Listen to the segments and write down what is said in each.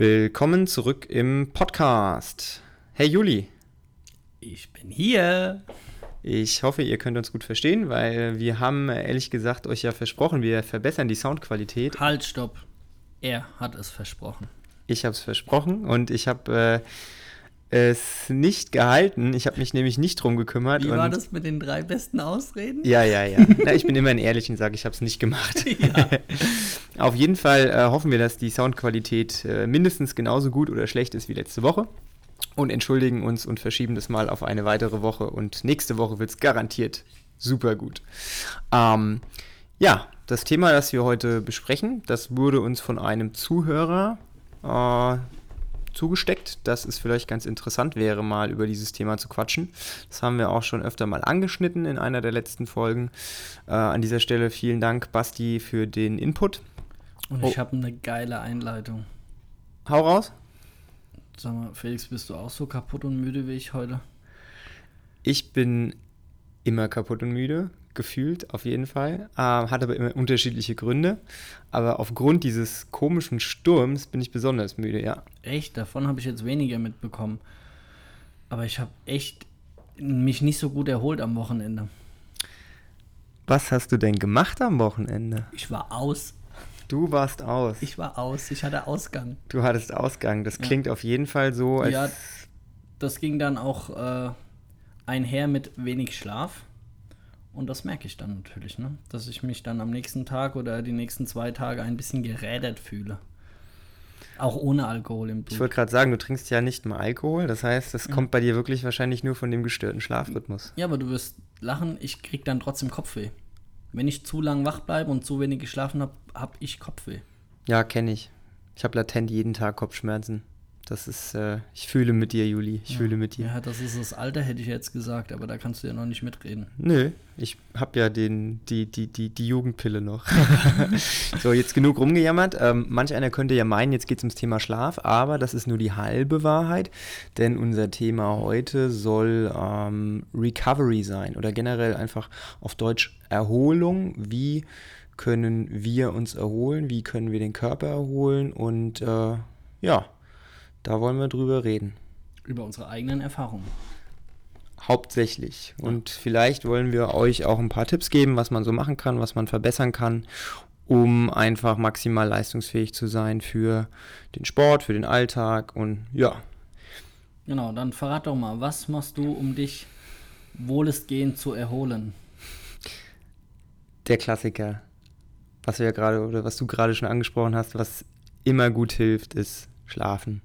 Willkommen zurück im Podcast. Hey Juli. Ich bin hier. Ich hoffe, ihr könnt uns gut verstehen, weil wir haben ehrlich gesagt euch ja versprochen, wir verbessern die Soundqualität. Halt, stopp. Er hat es versprochen. Ich habe es versprochen und ich habe äh, es nicht gehalten. Ich habe mich nämlich nicht drum gekümmert. Wie war das mit den drei besten Ausreden? Ja, ja, ja. Na, ich bin immer ein Ehrlich und sage, ich habe es nicht gemacht. Ja. Auf jeden Fall äh, hoffen wir, dass die Soundqualität äh, mindestens genauso gut oder schlecht ist wie letzte Woche. Und entschuldigen uns und verschieben das mal auf eine weitere Woche. Und nächste Woche wird es garantiert super gut. Ähm, ja, das Thema, das wir heute besprechen, das wurde uns von einem Zuhörer äh, zugesteckt, dass es vielleicht ganz interessant wäre, mal über dieses Thema zu quatschen. Das haben wir auch schon öfter mal angeschnitten in einer der letzten Folgen. Äh, an dieser Stelle vielen Dank, Basti, für den Input. Und ich oh. habe eine geile Einleitung. Hau raus. Sag mal, Felix, bist du auch so kaputt und müde wie ich heute? Ich bin immer kaputt und müde, gefühlt auf jeden Fall. Äh, hat aber immer unterschiedliche Gründe. Aber aufgrund dieses komischen Sturms bin ich besonders müde, ja. Echt? Davon habe ich jetzt weniger mitbekommen. Aber ich habe echt mich nicht so gut erholt am Wochenende. Was hast du denn gemacht am Wochenende? Ich war aus. Du warst aus. Ich war aus. Ich hatte Ausgang. Du hattest Ausgang. Das klingt ja. auf jeden Fall so, als. Ja, das ging dann auch äh, einher mit wenig Schlaf. Und das merke ich dann natürlich, ne? dass ich mich dann am nächsten Tag oder die nächsten zwei Tage ein bisschen gerädert fühle. Auch ohne Alkohol im Blut. Ich wollte gerade sagen, du trinkst ja nicht mal Alkohol. Das heißt, das ja. kommt bei dir wirklich wahrscheinlich nur von dem gestörten Schlafrhythmus. Ja, aber du wirst lachen, ich krieg dann trotzdem Kopfweh. Wenn ich zu lang wach bleibe und zu wenig geschlafen habe, habe ich Kopfweh. Ja, kenne ich. Ich habe latent jeden Tag Kopfschmerzen. Das ist, äh, ich fühle mit dir, Juli. Ich ja. fühle mit dir. Ja, das ist das Alter, hätte ich jetzt gesagt, aber da kannst du ja noch nicht mitreden. Nö, ich habe ja den, die, die, die, die Jugendpille noch. so, jetzt genug rumgejammert. Ähm, manch einer könnte ja meinen, jetzt geht es ums Thema Schlaf, aber das ist nur die halbe Wahrheit, denn unser Thema heute soll ähm, Recovery sein oder generell einfach auf Deutsch Erholung. Wie können wir uns erholen? Wie können wir den Körper erholen? Und äh, ja, da wollen wir drüber reden. Über unsere eigenen Erfahrungen. Hauptsächlich. Und vielleicht wollen wir euch auch ein paar Tipps geben, was man so machen kann, was man verbessern kann, um einfach maximal leistungsfähig zu sein für den Sport, für den Alltag und ja. Genau, dann verrat doch mal, was machst du, um dich wohlestgehend zu erholen? Der Klassiker, was wir ja gerade oder was du gerade schon angesprochen hast, was immer gut hilft, ist Schlafen.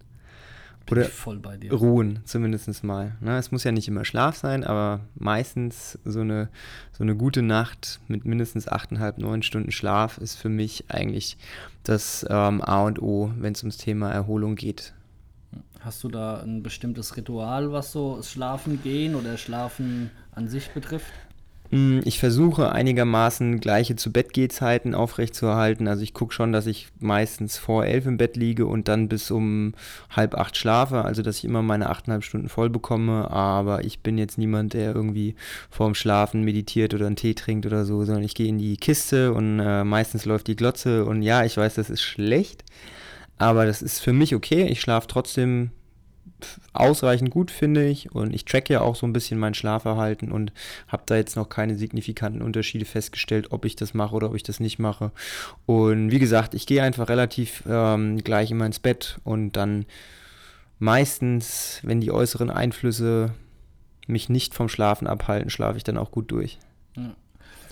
Oder ruhen, zumindest mal. Ne? Es muss ja nicht immer Schlaf sein, aber meistens so eine, so eine gute Nacht mit mindestens 8,5, 9 Stunden Schlaf ist für mich eigentlich das ähm, A und O, wenn es ums Thema Erholung geht. Hast du da ein bestimmtes Ritual, was so Schlafen gehen oder Schlafen an sich betrifft? Hm, ich versuche einigermaßen gleiche zu Bettgehzeiten aufrechtzuerhalten. Also ich gucke schon, dass ich meistens vor elf im Bett liege und dann bis um halb acht schlafe. Also dass ich immer meine achteinhalb Stunden voll bekomme. Aber ich bin jetzt niemand, der irgendwie vorm Schlafen meditiert oder einen Tee trinkt oder so, sondern ich gehe in die Kiste und äh, meistens läuft die Glotze. Und ja, ich weiß, das ist schlecht. Aber das ist für mich okay. Ich schlafe trotzdem ausreichend gut, finde ich. Und ich track ja auch so ein bisschen mein Schlafverhalten und habe da jetzt noch keine signifikanten Unterschiede festgestellt, ob ich das mache oder ob ich das nicht mache. Und wie gesagt, ich gehe einfach relativ ähm, gleich immer ins Bett und dann meistens, wenn die äußeren Einflüsse mich nicht vom Schlafen abhalten, schlafe ich dann auch gut durch.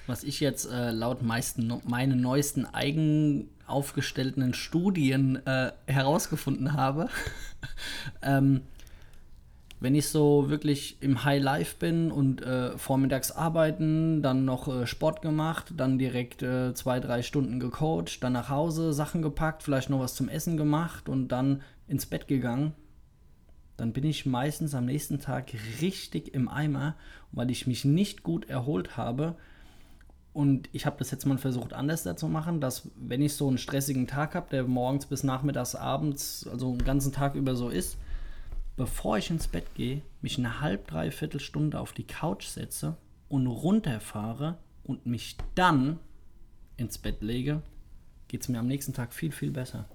Was ich jetzt äh, laut meisten, meinen neuesten eigen aufgestellten Studien äh, herausgefunden habe, ähm, wenn ich so wirklich im High Life bin und äh, vormittags arbeiten, dann noch äh, Sport gemacht, dann direkt äh, zwei, drei Stunden gecoacht, dann nach Hause Sachen gepackt, vielleicht noch was zum Essen gemacht und dann ins Bett gegangen, dann bin ich meistens am nächsten Tag richtig im Eimer, weil ich mich nicht gut erholt habe, und ich habe das jetzt mal versucht, anders zu machen, dass wenn ich so einen stressigen Tag habe, der morgens bis nachmittags, abends, also einen ganzen Tag über so ist, bevor ich ins Bett gehe, mich eine halb, dreiviertel Stunde auf die Couch setze und runterfahre und mich dann ins Bett lege, geht es mir am nächsten Tag viel, viel besser.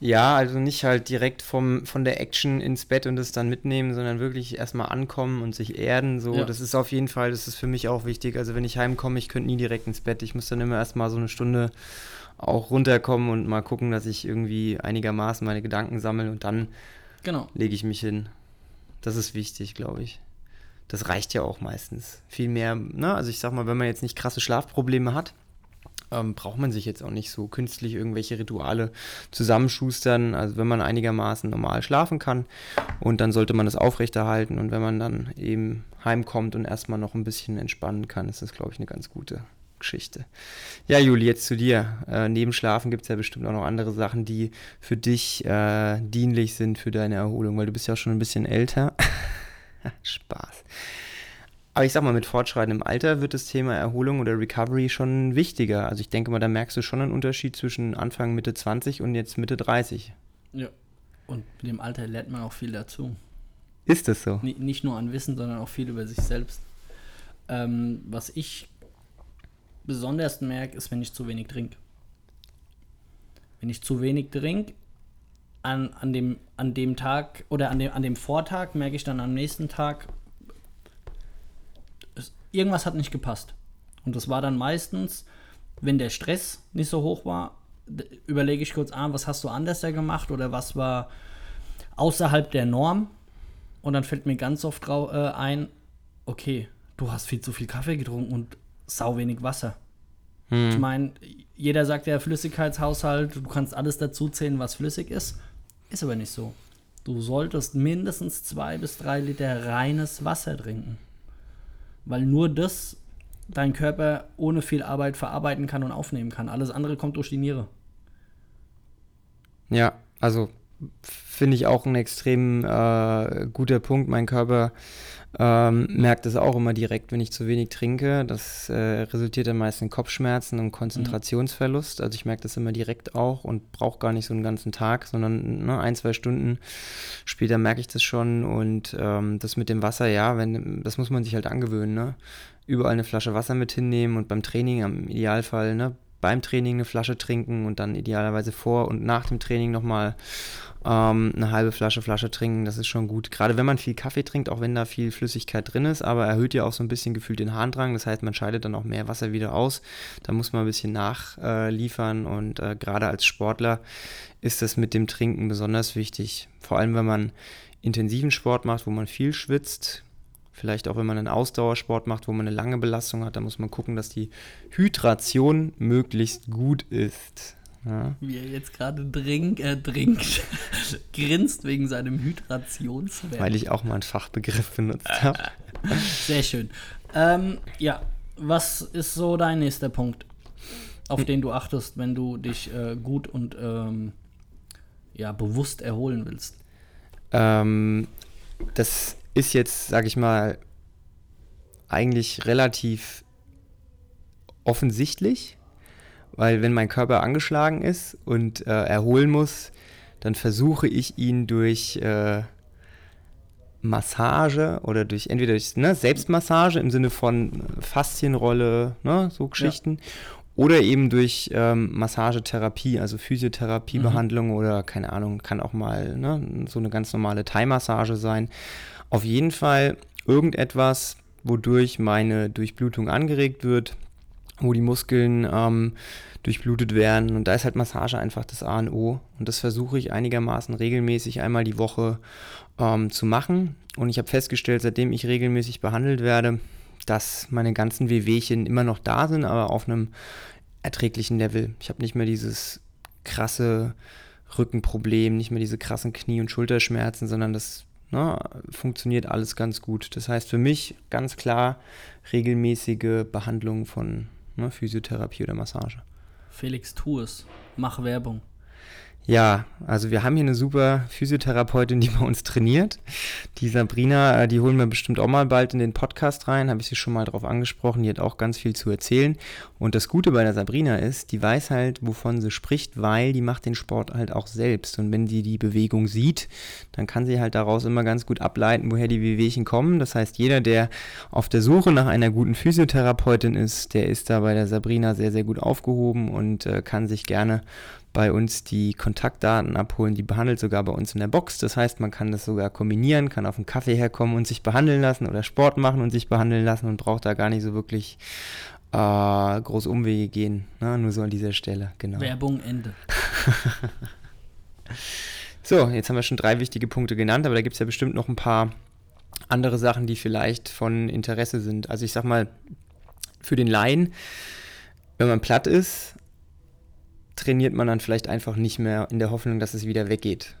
Ja, also nicht halt direkt vom, von der Action ins Bett und es dann mitnehmen, sondern wirklich erstmal ankommen und sich erden. So, Ja. das ist auf jeden Fall, das ist für mich auch wichtig. Also wenn ich heimkomme, ich könnte nie direkt ins Bett. Ich muss dann immer erstmal so eine Stunde auch runterkommen und mal gucken, dass ich irgendwie einigermaßen meine Gedanken sammle und dann Genau. lege ich mich hin. Das ist wichtig, glaube ich. Das reicht ja auch meistens. Viel mehr, ne? Also ich sag mal, wenn man jetzt nicht krasse Schlafprobleme hat, ähm, braucht man sich jetzt auch nicht so künstlich irgendwelche Rituale zusammenschustern. Also wenn man einigermaßen normal schlafen kann und dann sollte man das aufrechterhalten und wenn man dann eben heimkommt und erstmal noch ein bisschen entspannen kann, ist das, glaube ich, eine ganz gute Geschichte. Ja, Juli, jetzt zu dir. Äh, neben Schlafen gibt es ja bestimmt auch noch andere Sachen, die für dich äh, dienlich sind für deine Erholung, weil du bist ja auch schon ein bisschen älter. Spaß. Aber ich sag mal, mit fortschreitendem Alter wird das Thema Erholung oder Recovery schon wichtiger. Also ich denke mal, da merkst du schon einen Unterschied zwischen Anfang, Mitte 20 und jetzt Mitte 30. Ja. Und mit dem Alter lernt man auch viel dazu. Ist das so? Ni- Nicht nur an Wissen, sondern auch viel über sich selbst. Ähm, was ich besonders merke, ist, wenn ich zu wenig trinke. Wenn ich zu wenig trinke, an, an, dem, an dem Tag oder an dem, an dem Vortag merke ich dann am nächsten Tag, es, irgendwas hat nicht gepasst. Und das war dann meistens, wenn der Stress nicht so hoch war, überlege ich kurz, ah, was hast du anders gemacht oder was war außerhalb der Norm? Und dann fällt mir ganz oft äh, ein, okay, du hast viel zu viel Kaffee getrunken und sau wenig Wasser. Ich meine, jeder sagt ja Flüssigkeitshaushalt, du kannst alles dazu zählen, was flüssig ist. Ist aber nicht so. Du solltest mindestens zwei bis drei Liter reines Wasser trinken. Weil nur das dein Körper ohne viel Arbeit verarbeiten kann und aufnehmen kann. Alles andere kommt durch die Niere. Ja, also finde ich auch ein extrem äh, guter Punkt. Mein Körper ähm, merkt es auch immer direkt, wenn ich zu wenig trinke. Das äh, resultiert dann meist in Kopfschmerzen und Konzentrationsverlust. Also ich merke das immer direkt auch und brauche gar nicht so einen ganzen Tag, sondern ne, ein, zwei Stunden später merke ich das schon. Und ähm, das mit dem Wasser, ja, wenn, das muss man sich halt angewöhnen. Ne? Überall eine Flasche Wasser mit hinnehmen und beim Training am Idealfall, ne, beim Training eine Flasche trinken und dann idealerweise vor und nach dem Training nochmal ähm, eine halbe Flasche Flasche trinken. Das ist schon gut. Gerade wenn man viel Kaffee trinkt, auch wenn da viel Flüssigkeit drin ist, aber erhöht ja auch so ein bisschen gefühlt den Harndrang. Das heißt, man scheidet dann auch mehr Wasser wieder aus. Da muss man ein bisschen nachliefern und äh, gerade als Sportler ist das mit dem Trinken besonders wichtig. Vor allem, wenn man intensiven Sport macht, wo man viel schwitzt, Vielleicht auch, wenn man einen Ausdauersport macht, wo man eine lange Belastung hat, da muss man gucken, dass die Hydration möglichst gut ist. Ja. Wie er jetzt gerade trink, äh, trinkt, grinst wegen seinem Hydrationswert. Weil ich auch mal einen Fachbegriff benutzt habe. Sehr schön. Ähm, ja, was ist so dein nächster Punkt, auf den du achtest, wenn du dich äh, gut und ähm, ja, bewusst erholen willst? Ähm, das ist jetzt, sag ich mal, eigentlich relativ offensichtlich, weil wenn mein Körper angeschlagen ist und äh, erholen muss, dann versuche ich ihn durch äh, Massage oder durch entweder durch ne, Selbstmassage im Sinne von Faszienrolle, ne, so Geschichten, oder eben durch ähm, Massagetherapie, also Physiotherapiebehandlung oder keine Ahnung, kann auch mal ne, so eine ganz normale Thai-Massage sein. Auf jeden Fall irgendetwas, wodurch meine Durchblutung angeregt wird, wo die Muskeln ähm, durchblutet werden. Und da ist halt Massage einfach das A und O. Und das versuche ich einigermaßen regelmäßig einmal die Woche ähm, zu machen. Und ich habe festgestellt, seitdem ich regelmäßig behandelt werde, dass meine ganzen Wehwehchen immer noch da sind, aber auf einem erträglichen Level. Ich habe nicht mehr dieses krasse Rückenproblem, nicht mehr diese krassen Knie- und Schulterschmerzen, sondern das ne, funktioniert alles ganz gut. Das heißt für mich ganz klar regelmäßige Behandlung von ne, Physiotherapie oder Massage. Felix, tu es. Mach Werbung. Ja, also wir haben hier eine super Physiotherapeutin, die bei uns trainiert. Die Sabrina, äh, die holen wir bestimmt auch mal bald in den Podcast rein, habe ich sie schon mal drauf angesprochen, die hat auch ganz viel zu erzählen. Und das Gute bei der Sabrina ist, die weiß halt, wovon sie spricht, weil die macht den Sport halt auch selbst. Und wenn sie die Bewegung sieht, dann kann sie halt daraus immer ganz gut ableiten, woher die Wehwehchen kommen. Das heißt, jeder, der auf der Suche nach einer guten Physiotherapeutin ist, der ist da bei der Sabrina sehr, sehr gut aufgehoben und äh, kann sich gerne bei uns die Kontaktdaten abholen. Die behandelt sogar bei uns in der Box. Das heißt, man kann das sogar kombinieren, kann auf einen Kaffee herkommen und sich behandeln lassen oder Sport machen und sich behandeln lassen und braucht da gar nicht so wirklich äh, große Umwege gehen. Na, nur so an dieser Stelle, genau. Werbung Ende. so, jetzt haben wir schon drei wichtige Punkte genannt, aber da gibt es ja bestimmt noch ein paar andere Sachen, die vielleicht von Interesse sind. Also ich sag mal, für den Laien, wenn man platt ist, trainiert man dann vielleicht einfach nicht mehr in der Hoffnung, dass es wieder weggeht.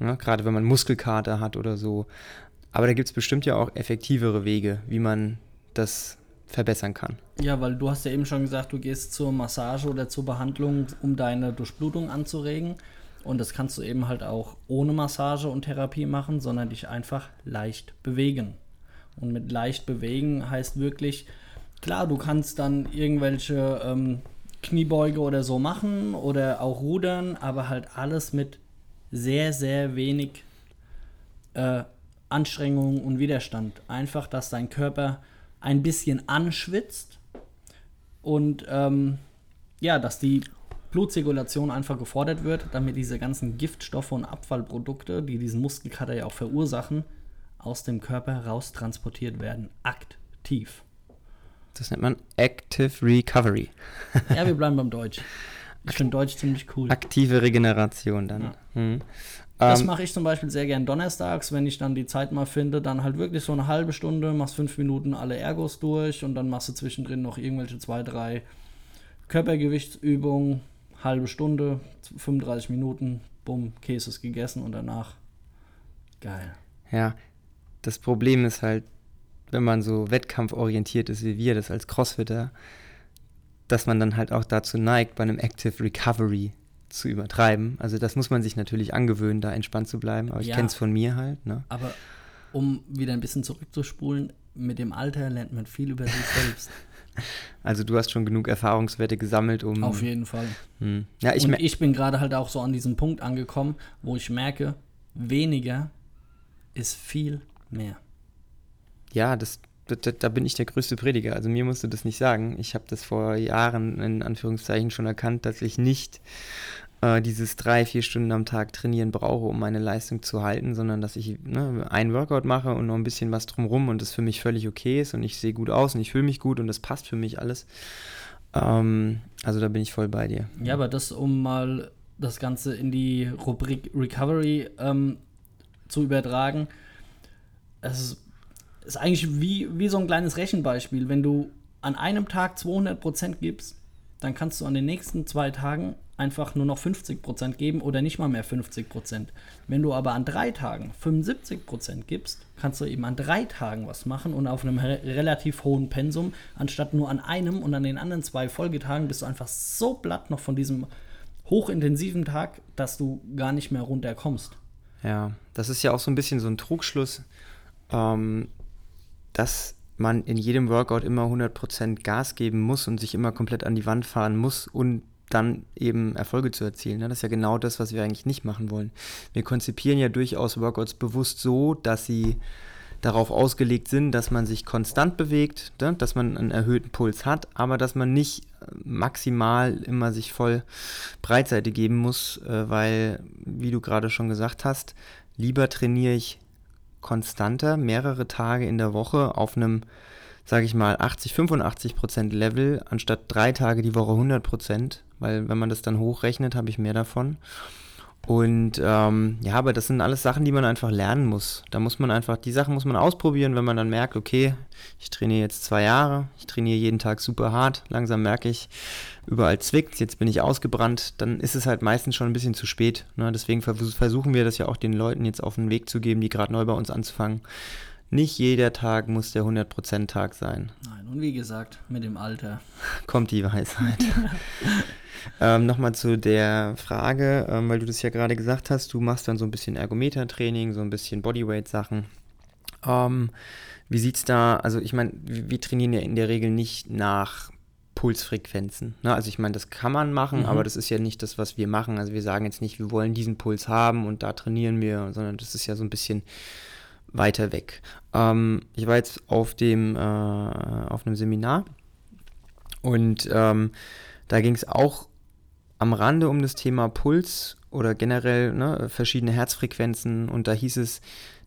Ja, gerade wenn man Muskelkater hat oder so. Aber da gibt es bestimmt ja auch effektivere Wege, wie man das verbessern kann. Ja, weil du hast ja eben schon gesagt, du gehst zur Massage oder zur Behandlung, um deine Durchblutung anzuregen. Und das kannst du eben halt auch ohne Massage und Therapie machen, sondern dich einfach leicht bewegen. Und mit leicht bewegen heißt wirklich, klar, du kannst dann irgendwelche ähm, Kniebeuge oder so machen oder auch rudern, aber halt alles mit sehr, sehr wenig äh, Anstrengung und Widerstand. Einfach, dass dein Körper ein bisschen anschwitzt und ähm, ja, dass die Blutzirkulation einfach gefordert wird, damit diese ganzen Giftstoffe und Abfallprodukte, die diesen Muskelkater ja auch verursachen, aus dem Körper raus transportiert werden. Aktiv. Das nennt man Active Recovery. ja, wir bleiben beim Deutsch. Ich finde Deutsch ziemlich cool. Aktive Regeneration dann. Ja. Mhm. Das ähm, mache ich zum Beispiel sehr gern donnerstags, wenn ich dann die Zeit mal finde, dann halt wirklich so eine halbe Stunde, machst fünf Minuten alle Ergos durch und dann machst du zwischendrin noch irgendwelche zwei, drei Körpergewichtsübungen, halbe Stunde, 35 Minuten, bumm, Käse ist gegessen und danach geil. Ja, das Problem ist halt, wenn man so wettkampforientiert ist wie wir, das als Crossfitter, dass man dann halt auch dazu neigt, bei einem Active Recovery zu übertreiben. Also das muss man sich natürlich angewöhnen, da entspannt zu bleiben. Aber ich kenne es von mir halt. Ne? Aber um wieder ein bisschen zurückzuspulen, mit dem Alter lernt man viel über sich selbst. Also du hast schon genug Erfahrungswerte gesammelt, um. Auf jeden Fall. Hm. Ja, ich, Und ich bin gerade halt auch so an diesem Punkt angekommen, wo ich merke, weniger ist viel mehr. Ja, das, da, da, bin ich der größte Prediger. Also mir musst du das nicht sagen. Ich habe das vor Jahren in Anführungszeichen schon erkannt, dass ich nicht äh, dieses drei, vier Stunden am Tag trainieren brauche, um meine Leistung zu halten, sondern dass ich ne, ein Workout mache und noch ein bisschen was drumrum und das für mich völlig okay ist und ich sehe gut aus und ich fühle mich gut und das passt für mich alles. Ähm, also da bin ich voll bei dir. Ja, aber das, um mal das Ganze in die Rubrik Recovery ähm, zu übertragen, es ist eigentlich wie, wie so ein kleines Rechenbeispiel. Wenn du an einem Tag 200% gibst, dann kannst du an den nächsten zwei Tagen einfach nur noch 50% geben oder nicht mal mehr 50%. Wenn du aber an drei Tagen 75% gibst, kannst du eben an drei Tagen was machen und auf einem relativ hohen Pensum, anstatt nur an einem und an den anderen zwei Folgetagen bist du einfach so platt noch von diesem hochintensiven Tag, dass du gar nicht mehr runterkommst. Ja, das ist ja auch so ein bisschen so ein Trugschluss, ähm, dass man in jedem Workout immer 100% Gas geben muss und sich immer komplett an die Wand fahren muss und dann eben Erfolge zu erzielen. Ne? Das ist ja genau das, was wir eigentlich nicht machen wollen. Wir konzipieren ja durchaus Workouts bewusst so, dass sie darauf ausgelegt sind, dass man sich konstant bewegt, ne? dass man einen erhöhten Puls hat, aber dass man nicht maximal immer sich voll Breitseite geben muss, äh, weil, wie du gerade schon gesagt hast, lieber trainiere ich konstanter, mehrere Tage in der Woche auf einem, sage ich mal, 80, 85 Prozent Level, anstatt drei Tage die Woche 100 Prozent, weil wenn man das dann hochrechnet, habe ich mehr davon. Und ähm, ja, aber das sind alles Sachen, die man einfach lernen muss. Da muss man einfach, die Sachen muss man ausprobieren, wenn man dann merkt, okay, ich trainiere jetzt zwei Jahre, ich trainiere jeden Tag super hart, langsam merke ich, überall zwickt, jetzt bin ich ausgebrannt, dann ist es halt meistens schon ein bisschen zu spät. Ne? Deswegen versuchen wir das ja auch den Leuten jetzt auf den Weg zu geben, die gerade neu bei uns anzufangen. Nicht jeder Tag muss der 100%-Tag sein. Nein, und wie gesagt, mit dem Alter kommt die Weisheit. Ähm, Nochmal zu der Frage, ähm, weil du das ja gerade gesagt hast, du machst dann so ein bisschen Ergometer-Training, so ein bisschen Bodyweight-Sachen. Ähm, wie sieht's da, also ich meine, wir, wir, trainieren ja in der Regel nicht nach Pulsfrequenzen. Ne? Also ich meine, das kann man machen, mhm. aber das ist ja nicht das, was wir machen. Also wir sagen jetzt nicht, wir wollen diesen Puls haben und da trainieren wir, sondern das ist ja so ein bisschen weiter weg. Ähm, ich war jetzt auf dem, äh, auf einem Seminar und ähm, da ging es auch am Rande um das Thema Puls oder generell ne, verschiedene Herzfrequenzen und da hieß es,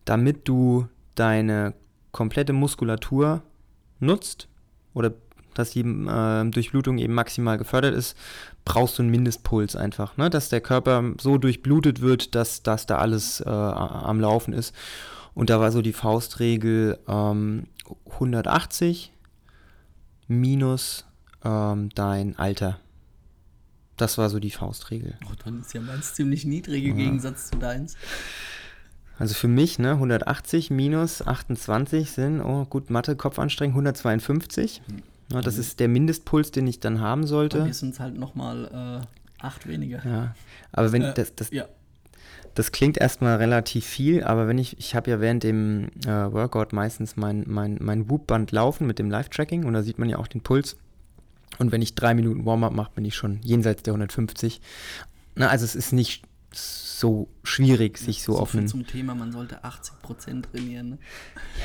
damit du deine komplette Muskulatur nutzt oder dass die äh, Durchblutung eben maximal gefördert ist, brauchst du einen Mindestpuls einfach, ne? dass der Körper so durchblutet wird, dass, dass da alles äh, am Laufen ist. Und da war so die Faustregel ähm, 180 minus ähm, dein Alter. Das war so die Faustregel. Oh, dann ist ja meins ziemlich niedrig im ja. Gegensatz zu deins. Also für mich, ne, 180 minus 28 sind, oh gut, Mathe, Kopfanstrengung, 152. Hm. Ja, das mhm. ist der Mindestpuls, den ich dann haben sollte. Bei mir sind es halt nochmal äh, acht weniger. Ja, aber wenn äh, das, das, ja. Das klingt erstmal relativ viel, aber wenn ich, ich habe ja während dem äh, Workout meistens mein, mein, mein Whoop-Band laufen mit dem Live-Tracking und da sieht man ja auch den Puls. Und wenn ich drei Minuten Warm-up mache, bin ich schon jenseits der 150. Na, also es ist nicht so schwierig, sich so, so auf einen. zum Thema, man sollte 80% trainieren. Ne?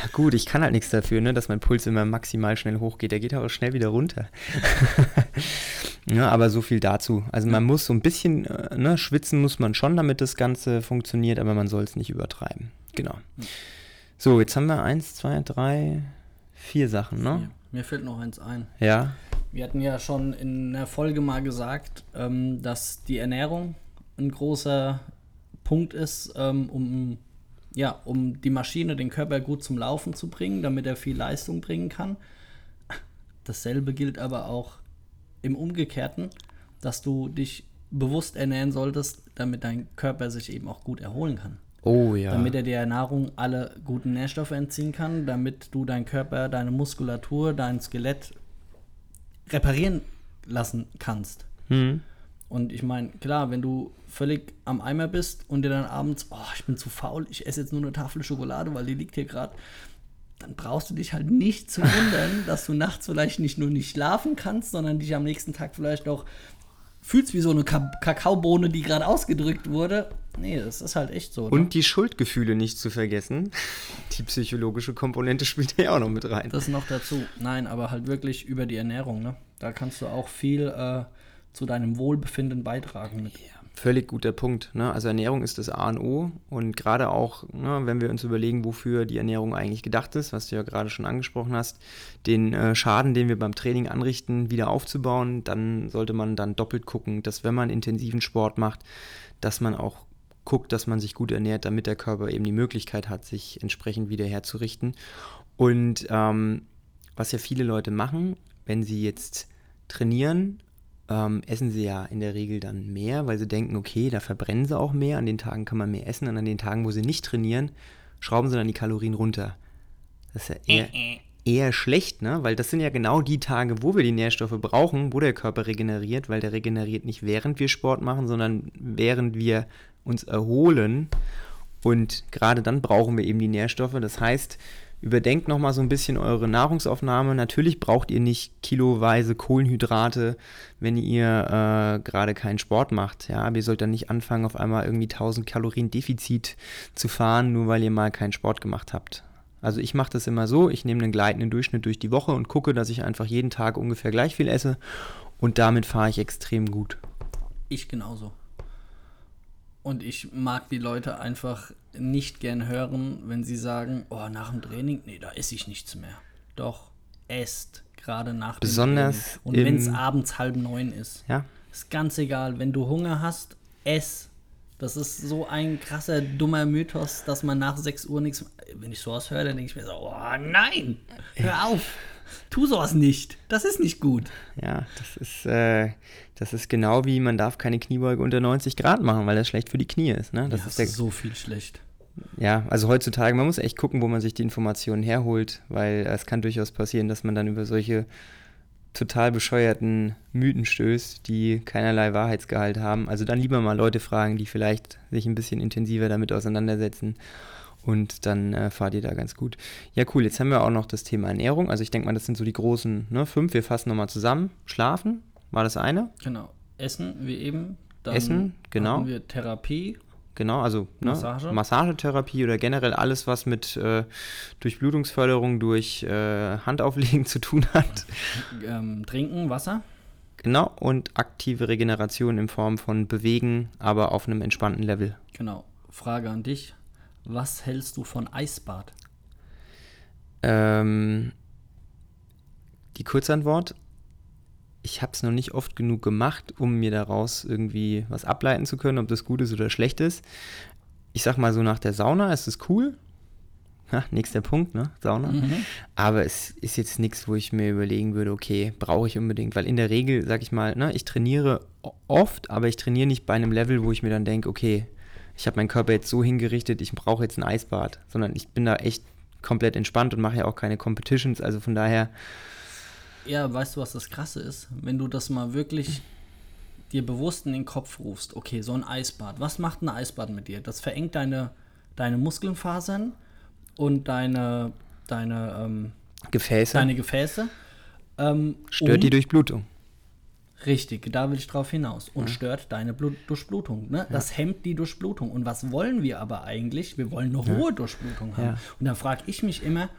Ja, gut, ich kann halt nichts dafür, ne, dass mein Puls immer maximal schnell hochgeht. Der geht auch schnell wieder runter. ja, aber so viel dazu. Also, man muss so ein bisschen, äh, ne, schwitzen muss man schon, damit das Ganze funktioniert, aber man soll es nicht übertreiben. Genau. So, jetzt haben wir eins, zwei, drei, vier Sachen, ne? Mir fällt noch eins ein. Ja. Wir hatten ja schon in der Folge mal gesagt, ähm, dass die Ernährung ein großer Punkt ist, ähm, um, ja, um die Maschine, den Körper gut zum Laufen zu bringen, damit er viel Leistung bringen kann. Dasselbe gilt aber auch im Umgekehrten, dass du dich bewusst ernähren solltest, damit dein Körper sich eben auch gut erholen kann. Oh ja. Damit er der Nahrung alle guten Nährstoffe entziehen kann, damit du deinen Körper, deine Muskulatur, dein Skelett reparieren lassen kannst. Mhm. Und ich meine, klar, wenn du völlig am Eimer bist und dir dann abends, oh, ich bin zu faul, ich esse jetzt nur eine Tafel Schokolade, weil die liegt hier gerade, dann brauchst du dich halt nicht zu wundern, dass du nachts vielleicht nicht nur nicht schlafen kannst, sondern dich am nächsten Tag vielleicht auch fühlst wie so eine Ka Kakaobohne, die gerade ausgedrückt wurde. Nee, das ist halt echt so. Und ne? die Schuldgefühle nicht zu vergessen. Die psychologische Komponente spielt ja auch noch mit rein. Das noch dazu. Nein, aber halt wirklich über die Ernährung. Ne? Da kannst du auch viel äh, zu deinem Wohlbefinden beitragen mit. Ja, völlig guter Punkt. Ne? Also Ernährung ist das A und O und gerade auch, ne, wenn wir uns überlegen, wofür die Ernährung eigentlich gedacht ist, was du ja gerade schon angesprochen hast, den äh, Schaden, den wir beim Training anrichten, wieder aufzubauen, dann sollte man dann doppelt gucken, dass wenn man intensiven Sport macht, dass man auch guckt, dass man sich gut ernährt, damit der Körper eben die Möglichkeit hat, sich entsprechend wieder herzurichten. Und ähm, was ja viele Leute machen, wenn sie jetzt trainieren ähm, essen sie ja in der Regel dann mehr, weil sie denken, okay, da verbrennen sie auch mehr, an den Tagen kann man mehr essen und an den Tagen, wo sie nicht trainieren, schrauben sie dann die Kalorien runter. Das ist ja eher, eher schlecht, ne? Weil das sind ja genau die Tage, wo wir die Nährstoffe brauchen, wo der Körper regeneriert, weil der regeneriert nicht während wir Sport machen, sondern während wir uns erholen. Und gerade dann brauchen wir eben die Nährstoffe. Das heißt, Überdenkt nochmal so ein bisschen eure Nahrungsaufnahme. Natürlich braucht ihr nicht kiloweise Kohlenhydrate, wenn ihr äh, gerade keinen Sport macht. Ja, aber ihr sollt dann nicht anfangen, auf einmal irgendwie 1000 Kalorien Defizit zu fahren, nur weil ihr mal keinen Sport gemacht habt. Also ich mache das immer so, ich nehme einen gleitenden Durchschnitt durch die Woche und gucke, dass ich einfach jeden Tag ungefähr gleich viel esse und damit fahre ich extrem gut. Ich genauso. Und ich mag die Leute einfach nicht gern hören, wenn sie sagen, oh, nach dem Training, nee, da esse ich nichts mehr. Doch, esst gerade nach Besonders dem Training. Und wenn es abends halb neun ist. Ja. Ist ganz egal, wenn du Hunger hast, ess. Das ist so ein krasser, dummer Mythos, dass man nach 6 Uhr nichts. Wenn ich sowas höre, dann denke ich mir so, oh nein, hör auf. Tu sowas nicht. Das ist nicht gut. Ja, das ist, äh, das ist genau wie, man darf keine Kniebeuge unter 90 Grad machen, weil das schlecht für die Knie ist. Ne? Das ja, ist, der, so viel schlecht. Ja, also heutzutage, man muss echt gucken, wo man sich die Informationen herholt, weil es kann durchaus passieren, dass man dann über solche total bescheuerten Mythen stößt, die keinerlei Wahrheitsgehalt haben. Also dann lieber mal Leute fragen, die vielleicht sich ein bisschen intensiver damit auseinandersetzen und dann äh, fahrt ihr da ganz gut. Ja, cool. Jetzt haben wir auch noch das Thema Ernährung. Also ich denke mal, das sind so die großen ne, fünf. Wir fassen nochmal zusammen. Schlafen war das eine. Genau. Essen, wie eben. Dann Essen, genau. Haben wir Therapie. Genau, also ne, Massage. Massagetherapie oder generell alles, was mit äh, Durchblutungsförderung durch äh, Handauflegen zu tun hat. Ähm, trinken, Wasser. Genau, und aktive Regeneration in Form von Bewegen, aber auf einem entspannten Level. Genau. Frage an dich. Was hältst du von Eisbad? Ähm, die Kurzantwort, ich habe es noch nicht oft genug gemacht, um mir daraus irgendwie was ableiten zu können, ob das gut ist oder schlecht ist. Ich sag mal so, nach der Sauna ist es cool. Ha, nächster Punkt, ne? Sauna. Mhm. Aber es ist jetzt nichts, wo ich mir überlegen würde, okay, brauche ich unbedingt. Weil in der Regel, sag ich mal, ne, ich trainiere oft, aber ich trainiere nicht bei einem Level, wo ich mir dann denke, okay, ich habe meinen Körper jetzt so hingerichtet, ich brauche jetzt ein Eisbad. Sondern ich bin da echt komplett entspannt und mache ja auch keine Competitions. Also von daher, Ja, weißt du, was das Krasse ist? Wenn du das mal wirklich dir bewusst in den Kopf rufst, okay, so ein Eisbad, was macht ein Eisbad mit dir? Das verengt deine, deine Muskelfasern und deine, deine, ähm, Gefäße deine Gefäße. Ähm, stört um- die Durchblutung. Richtig, da will ich drauf hinaus. Und stört deine Blut Durchblutung. Ne? Das hemmt die Durchblutung. Und was wollen wir aber eigentlich? Wir wollen eine hohe Durchblutung haben. Ja. Und da frage ich mich immer,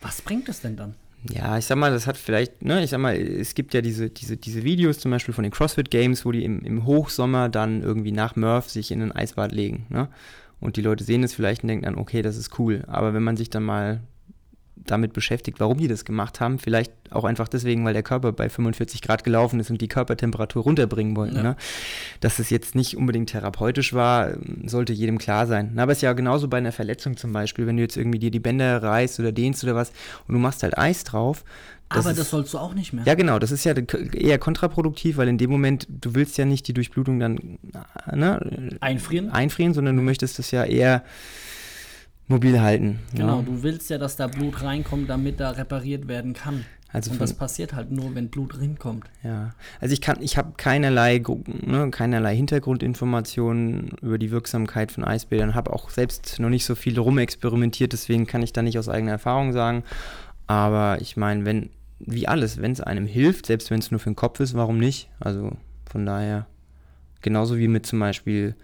was bringt es denn dann? Ja, ich sag mal, das hat vielleicht, ne, ich sag mal, es gibt ja diese, diese, diese Videos zum Beispiel von den CrossFit Games, wo die im, im Hochsommer dann irgendwie nach Murph sich in ein Eisbad legen, ne? Und die Leute sehen es vielleicht und denken dann, okay, das ist cool. Aber wenn man sich dann mal damit beschäftigt, warum die das gemacht haben, vielleicht auch einfach deswegen, weil der Körper bei 45 Grad gelaufen ist und die Körpertemperatur runterbringen wollten. Ja. Ne? Dass es jetzt nicht unbedingt therapeutisch war, sollte jedem klar sein. Na, Aber es ist ja genauso bei einer Verletzung zum Beispiel, wenn du jetzt irgendwie dir die Bänder reißt oder dehnst oder was und du machst halt Eis drauf. aber ist- das sollst du auch nicht mehr. ja, genau, das ist ja eher kontraproduktiv, weil in dem Moment, du willst ja nicht die Durchblutung dann ne, Einfrieren? einfrieren, sondern du möchtest das ja eher mobil halten. Genau, Ja. du willst ja, dass da Blut reinkommt, damit da repariert werden kann. Also Und das passiert halt nur, wenn Blut reinkommt. Ja, also ich kann, ich habe keinerlei, ne, keinerlei Hintergrundinformationen über die Wirksamkeit von Eisbädern, habe auch selbst noch nicht so viel rumexperimentiert, deswegen kann ich da nicht aus eigener Erfahrung sagen. Aber ich meine, wenn, wie alles, wenn es einem hilft, selbst wenn es nur für den Kopf ist, warum nicht? Also von daher, genauso wie mit zum Beispiel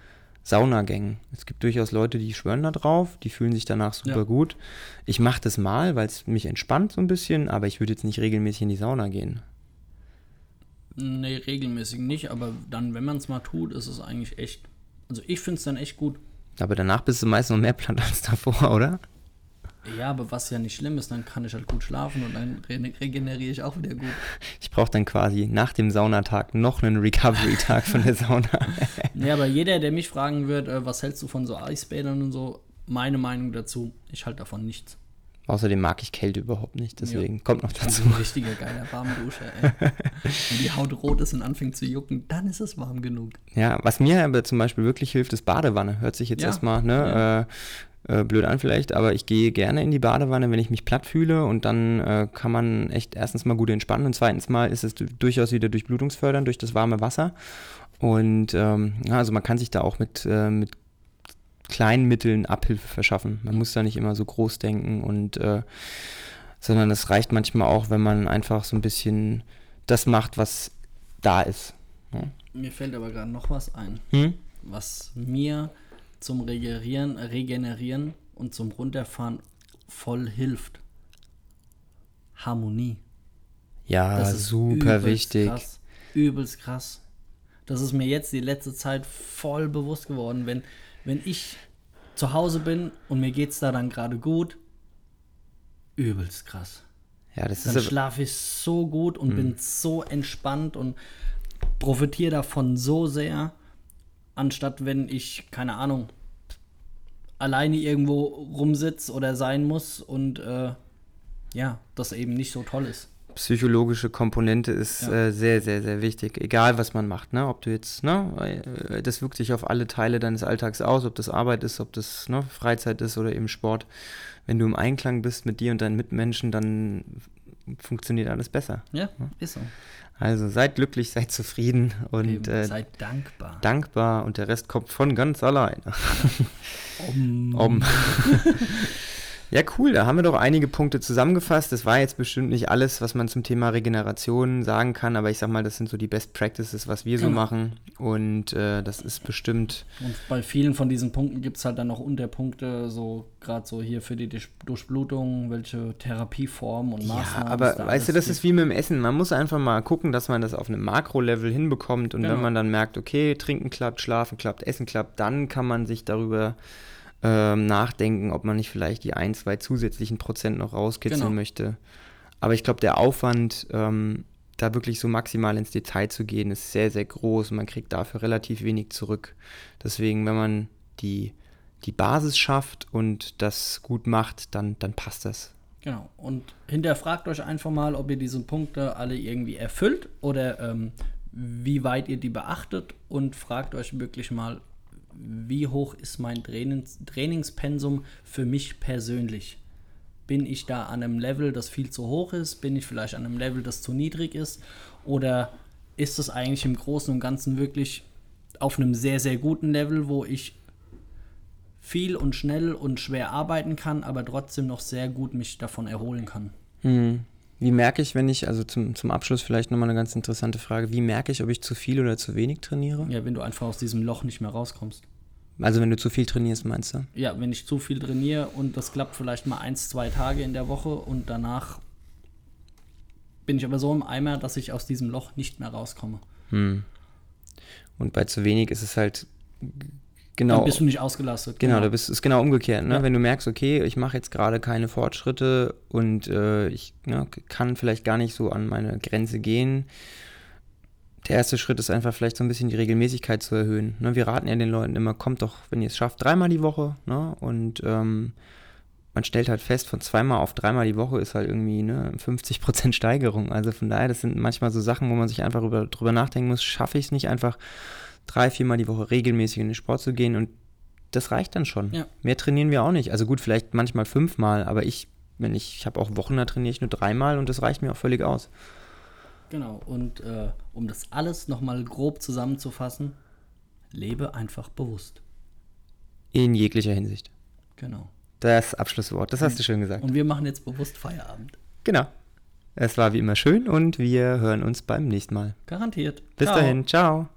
Saunagängen. Es gibt durchaus Leute, die schwören da drauf, die fühlen sich danach super Ja. gut. Ich mache das mal, weil es mich entspannt so ein bisschen, aber ich würde jetzt nicht regelmäßig in die Sauna gehen. Nee, regelmäßig nicht, aber dann, wenn man es mal tut, ist es eigentlich echt. Also ich finde es dann echt gut. Aber danach bist du meist noch mehr platt als davor, oder? Ja, aber was ja nicht schlimm ist, dann kann ich halt gut schlafen und dann re regeneriere ich auch wieder gut. Ich brauche dann quasi nach dem Saunatag noch einen Recovery-Tag von der Sauna. Nee, aber jeder, der mich fragen wird, äh, was hältst du von so Eisbädern und so, meine Meinung dazu, ich halte davon nichts. Außerdem mag ich Kälte überhaupt nicht, deswegen kommt noch dazu. Ein richtiger geiler Warmduscher, ey. Wenn die Haut rot ist und anfängt zu jucken, dann ist es warm genug. Ja, was mir aber zum Beispiel wirklich hilft, ist Badewanne. Hört sich jetzt Ja, erstmal ne, äh, äh, blöd an vielleicht, aber ich gehe gerne in die Badewanne, wenn ich mich platt fühle und dann äh, kann man echt erstens mal gut entspannen und zweitens mal ist es du- durchaus wieder durchblutungsfördernd durch das warme Wasser. Und ähm, ja, also man kann sich da auch mit, äh, mit kleinen Mitteln Abhilfe verschaffen. Man muss da nicht immer so groß denken und äh, sondern es reicht manchmal auch, wenn man einfach so ein bisschen das macht, was da ist. Ja. Mir fällt aber gerade noch was ein, Hm? was mir zum Regenerieren, Regenerieren und zum Runterfahren voll hilft. Harmonie. Ja, Das ist super übelst wichtig. Krass, übelst krass. Das ist mir jetzt die letzte Zeit voll bewusst geworden. Wenn, wenn ich zu Hause bin und mir geht's da dann gerade gut, übelst krass. Ja, das Dann ist schlafe ich so gut und bin so entspannt und profitiere davon so sehr, anstatt wenn ich, keine Ahnung, alleine irgendwo rumsitze oder sein muss und äh, ja, das eben nicht so toll ist. psychologische Komponente ist Ja. äh, sehr, sehr, sehr wichtig. Egal, was man macht, ne? Ob du jetzt, ne? äh, Das wirkt sich auf alle Teile deines Alltags aus, ob das Arbeit ist, ob das ne, Freizeit ist oder eben Sport. Wenn du im Einklang bist mit dir und deinen Mitmenschen, dann funktioniert alles besser. Ja, ist so. Also seid glücklich, seid zufrieden und Eben, äh, seid dankbar. dankbar und der Rest kommt von ganz alleine. Um, Om. Ja, cool. Da haben wir doch einige Punkte zusammengefasst. Das war jetzt bestimmt nicht alles, was man zum Thema Regeneration sagen kann, aber ich sag mal, das sind so die Best Practices, was wir so Genau. machen. Und äh, das ist bestimmt. Und bei vielen von diesen Punkten gibt es halt dann noch Unterpunkte, so gerade so hier für die Durch- Durchblutung, welche Therapieformen und Ja, Maßnahmen. aber es da weißt du, das ist wie mit dem Essen. Man muss einfach mal gucken, dass man das auf einem Makro-Level hinbekommt. Und Genau. wenn man dann merkt, okay, trinken klappt, schlafen klappt, essen klappt, dann kann man sich darüber ähm, nachdenken, ob man nicht vielleicht die ein, zwei zusätzlichen Prozent noch rauskitzeln Genau. möchte. Aber ich glaube, der Aufwand, ähm, da wirklich so maximal ins Detail zu gehen, ist sehr, sehr groß. und Man kriegt dafür relativ wenig zurück. Deswegen, wenn man die, die Basis schafft und das gut macht, dann, dann passt das. Genau. Und hinterfragt euch einfach mal, ob ihr diese Punkte alle irgendwie erfüllt oder ähm, wie weit ihr die beachtet und fragt euch wirklich mal, wie hoch ist mein Trainings Trainingspensum für mich persönlich? Bin ich da an einem Level, das viel zu hoch ist? Bin ich vielleicht an einem Level, das zu niedrig ist? Oder ist es eigentlich im Großen und Ganzen wirklich auf einem sehr, sehr guten Level, wo ich viel und schnell und schwer arbeiten kann, aber trotzdem noch sehr gut mich davon erholen kann. Hm. Wie merke ich, wenn ich, also zum, zum Abschluss vielleicht nochmal eine ganz interessante Frage, wie merke ich, ob ich zu viel oder zu wenig trainiere? Ja, wenn du einfach aus diesem Loch nicht mehr rauskommst. Also wenn du zu viel trainierst, meinst du? Ja, wenn ich zu viel trainiere und das klappt vielleicht mal eins, zwei Tage in der Woche und danach bin ich aber so im Eimer, dass ich aus diesem Loch nicht mehr rauskomme. Hm. Und bei zu wenig ist es halt genau. Dann bist du nicht ausgelastet. Genau, da bist ist genau umgekehrt. Ne? Ja. Wenn du merkst, okay, ich mache jetzt gerade keine Fortschritte und äh, ich ne, kann vielleicht gar nicht so an meine Grenze gehen. Der erste Schritt ist einfach vielleicht so ein bisschen die Regelmäßigkeit zu erhöhen. Ne? Wir raten ja den Leuten immer, kommt doch, wenn ihr es schafft, dreimal die Woche. Ne? Und ähm, man stellt halt fest, von zweimal auf dreimal die Woche ist halt irgendwie ne, 50% Steigerung. Also von daher, das sind manchmal so Sachen, wo man sich einfach über, drüber nachdenken muss, schaffe ich es nicht einfach drei, viermal die Woche regelmäßig in den Sport zu gehen und das reicht dann schon. Ja. Mehr trainieren wir auch nicht. Also gut, vielleicht manchmal fünfmal, aber ich, wenn ich, ich habe auch Wochen, da trainiere ich nur dreimal und das reicht mir auch völlig aus. Genau, und äh, um das alles nochmal grob zusammenzufassen, lebe einfach bewusst. In jeglicher Hinsicht. Genau. Das Abschlusswort, das hast du schön gesagt. Und wir machen jetzt bewusst Feierabend. Genau. Es war wie immer schön und wir hören uns beim nächsten Mal. Garantiert. Bis Ciao. dahin, ciao.